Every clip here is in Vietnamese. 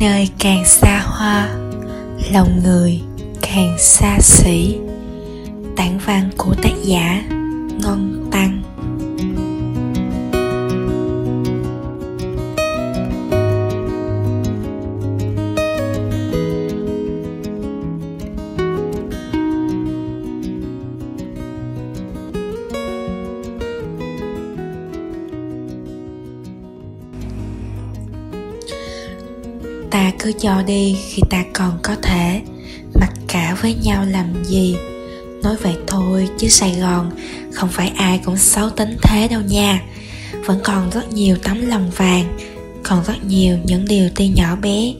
nơi càng xa hoa, lòng người càng xa xỉ. Tản văn của tác giả ngân tăng. Ta cứ cho đi khi ta còn có thể. Mặc cả với nhau làm gì? Nói vậy thôi, chứ sài gòn không phải ai cũng xấu tính thế đâu nha. Vẫn còn rất nhiều tấm lòng vàng, còn rất nhiều những điều tuy nhỏ bé,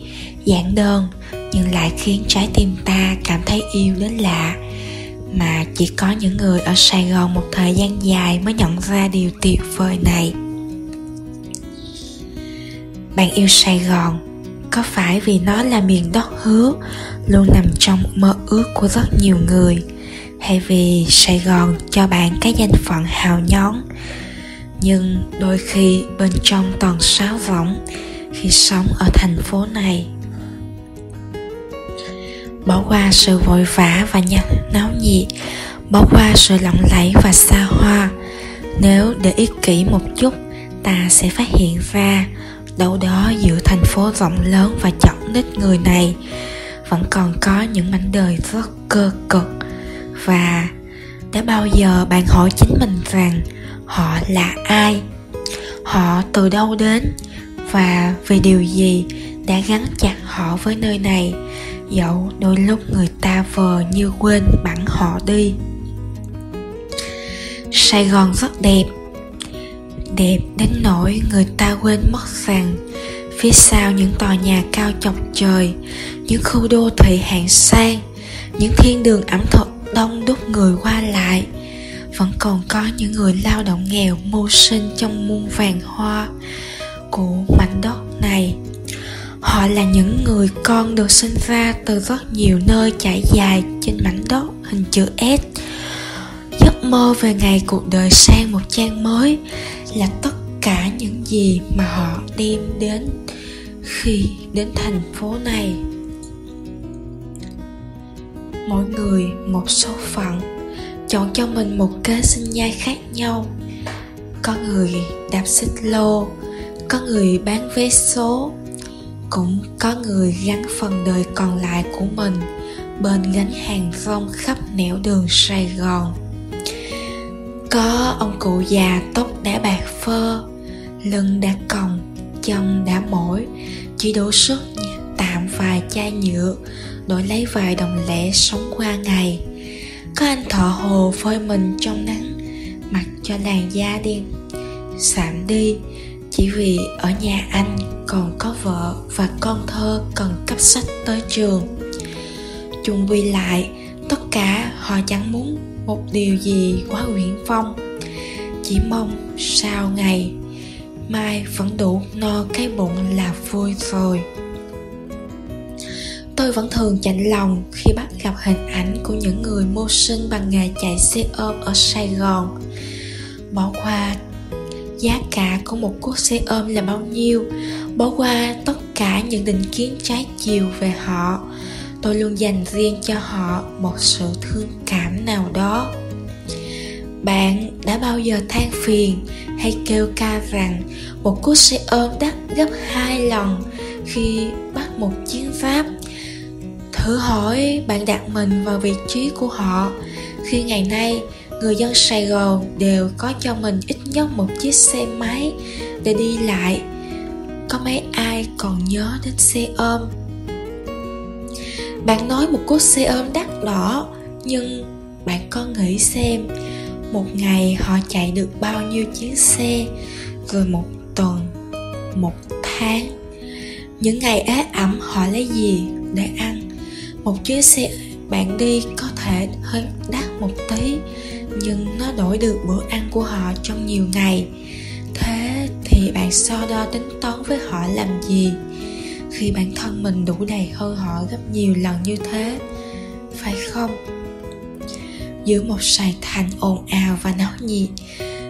giản đơn, nhưng lại khiến trái tim ta cảm thấy yêu đến lạ. Mà chỉ có những người ở sài gòn một thời gian dài mới nhận ra điều tuyệt vời này. Bạn yêu sài gòn có phải vì nó là miền đất hứa, luôn nằm trong mơ ước của rất nhiều người? Hay vì sài gòn cho bạn cái danh phận hào nhón nhưng đôi khi bên trong toàn sáo rỗng khi sống ở thành phố này. Bỏ qua sự vội vã và nhắc náo nhiệt, bỏ qua sự lộng lẫy và xa hoa. Nếu để ý kỹ một chút, ta sẽ phát hiện ra đâu đó giữa thành phố rộng lớn và chọn nít người này, vẫn còn có những mảnh đời rất cơ cực. Và đã bao giờ bạn hỏi chính mình rằng họ là ai? Họ từ đâu đến? Và vì điều gì đã gắn chặt họ với nơi này? Dẫu đôi lúc người ta vờ như quên bẵng họ đi. Sài gòn rất đẹp đẹp đến nỗi người ta quên mất rằng phía sau những tòa nhà cao chọc trời, những khu đô thị hạng sang, những thiên đường ẩm thực đông đúc người qua lại, vẫn còn có những người lao động nghèo mưu sinh trong muôn vàng hoa của mảnh đất này. Họ là những người con được sinh ra từ rất nhiều nơi trải dài trên mảnh đất hình chữ s, giấc mơ về ngày cuộc đời sang một trang mới là tất cả những gì mà họ đem đến khi đến thành phố này. Mỗi người một số phận, chọn cho mình một kế sinh nhai khác nhau. Có người đạp xích lô, có người bán vé số, cũng có người gắn phần đời còn lại của mình bên gánh hàng rong khắp nẻo đường sài gòn. Có ông cụ già tóc đã bạc phơ lưng đã còng chân đã mỏi. Chỉ đủ sức tạm vài chai nhựa, đổi lấy vài đồng lẻ sống qua ngày. Có anh thợ hồ phơi mình trong nắng, mặc cho làn da đen. Sạm đi, chỉ vì ở nhà anh còn có vợ và con thơ cần cấp sách tới trường. Chung quy lại, tất cả họ chẳng muốn một điều gì quá uyển phong chỉ mong sau ngày mai vẫn đủ no cái bụng là vui rồi. Tôi vẫn thường chạnh lòng khi bắt gặp hình ảnh của những người mưu sinh bằng nghề chạy xe ôm ở sài gòn. Bỏ qua giá cả của một cuốc xe ôm là bao nhiêu, bỏ qua tất cả những định kiến trái chiều về họ, tôi luôn dành riêng cho họ một sự thương cảm nào đó bạn đã bao giờ than phiền hay kêu ca rằng một cú xe ôm đắt gấp hai lần khi bắt một chuyến pháp? Thử hỏi bạn đặt mình vào vị trí của họ. Khi ngày nay, người dân sài gòn đều có cho mình ít nhất một chiếc xe máy để đi lại. Có mấy ai còn nhớ đến xe ôm? Bạn nói một cú xe ôm đắt đỏ, nhưng bạn có nghĩ xem một ngày họ chạy được bao nhiêu chuyến xe, rồi một tuần, một tháng. Những ngày ế ẩm họ lấy gì để ăn? Một chuyến xe bạn đi có thể hơi đắt một tí, nhưng nó đổi được bữa ăn của họ trong nhiều ngày. Thế thì bạn so đo tính toán với họ làm gì? Khi bản thân mình đủ đầy hơn họ gấp nhiều lần như thế, phải không? Giữa một sài thành ồn ào và náo nhiệt.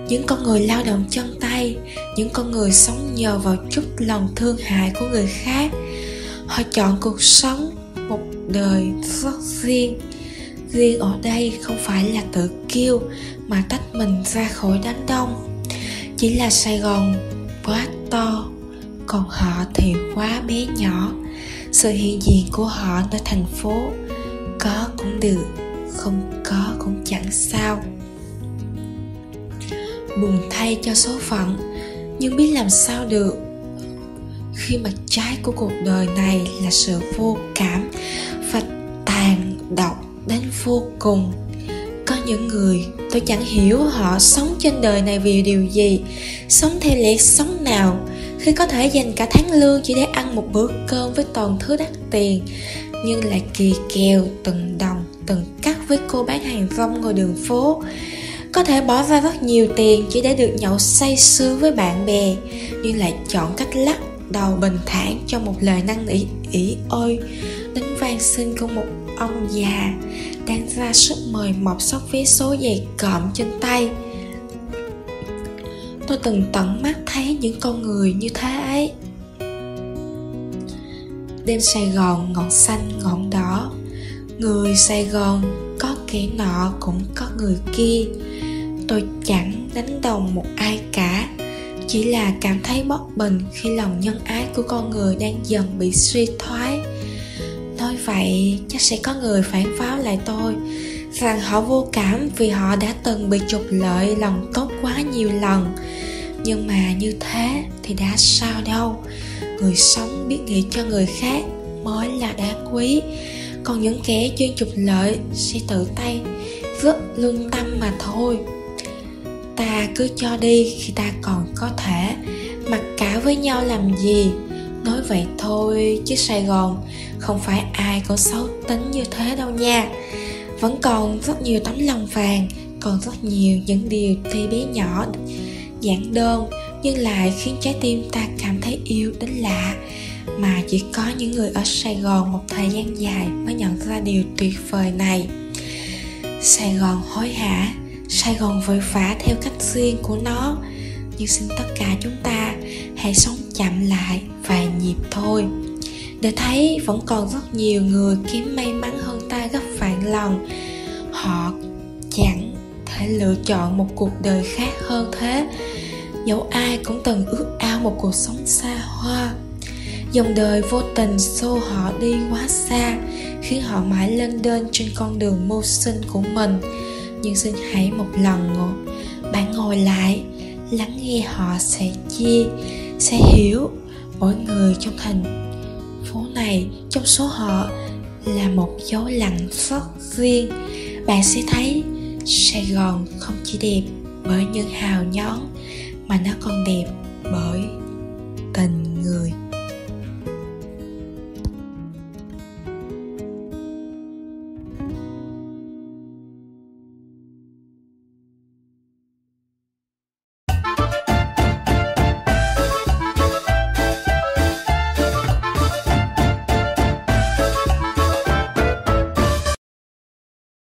Những con người lao động chân tay, những con người sống nhờ vào chút lòng thương hại của người khác. Họ chọn cuộc sống một đời rất riêng. Riêng ở đây không phải là tự kiêu mà tách mình ra khỏi đám đông. Chỉ là sài gòn quá to, còn họ thì quá bé nhỏ. Sự hiện diện của họ nơi thành phố có cũng được không có, cũng chẳng sao. Buồn thay cho số phận, nhưng biết làm sao được. Khi mặt trái của cuộc đời này là sự vô cảm và tàn độc đến vô cùng, có những người tôi chẳng hiểu họ sống trên đời này vì điều gì, sống theo lẽ sống nào. Khi có thể dành cả tháng lương chỉ để ăn một bữa cơm với toàn thứ đắt tiền, nhưng lại kỳ kèo từng đồng từng cắt với cô bán hàng rong ngồi đường phố. Có thể bỏ ra rất nhiều tiền chỉ để được nhậu say sưa với bạn bè, nhưng lại chọn cách lắc đầu bình thản cho một lời năn nỉ, ỉ ôi. Đến van xin của một ông già đang ra sức mời mọc sóc vé số dày cộm trên tay. Tôi từng tận mắt thấy những con người như thế ấy. Đêm sài gòn ngọn xanh, ngọn đỏ người sài gòn có kẻ nọ cũng có người kia. Tôi chẳng đánh đồng một ai cả. Chỉ là cảm thấy bất bình khi lòng nhân ái của con người đang dần bị suy thoái. Nói vậy, chắc sẽ có người phản pháo lại tôi, rằng họ vô cảm vì họ đã từng bị trục lợi lòng tốt quá nhiều lần. Nhưng mà như thế thì đã sao đâu? Người sống biết nghĩ cho người khác mới là đáng quý còn những kẻ chuyên trục lợi sẽ tự tay vứt lương tâm mà thôi. Ta cứ cho đi khi ta còn có thể. Mặc cả với nhau làm gì? Nói vậy thôi chứ sài gòn không phải ai có xấu tính như thế đâu nha. Vẫn còn rất nhiều tấm lòng vàng, còn rất nhiều những điều tuy bé nhỏ giản đơn, nhưng lại khiến trái tim ta cảm thấy yêu đến lạ mà chỉ có những người ở sài gòn một thời gian dài mới nhận ra điều tuyệt vời này. Sài gòn hối hả, sài gòn vội vã theo cách riêng của nó. Nhưng xin tất cả chúng ta hãy sống chậm lại vài nhịp thôi. Để thấy vẫn còn rất nhiều người kiếm may mắn hơn ta gấp vạn lần. Họ chẳng thể lựa chọn một cuộc đời khác hơn thế. Dẫu ai cũng từng ước ao một cuộc sống xa hoa dòng đời vô tình xô họ đi quá xa, khiến họ mãi lên đên trên con đường mưu sinh của mình. Nhưng xin hãy một lần ngồi, bạn ngồi lại, lắng nghe họ sẽ chia, sẽ hiểu mỗi người trong thành phố này. Trong số họ là một dấu lặng rất riêng bạn sẽ thấy sài gòn không chỉ đẹp bởi những hào nhón mà nó còn đẹp bởi tình người.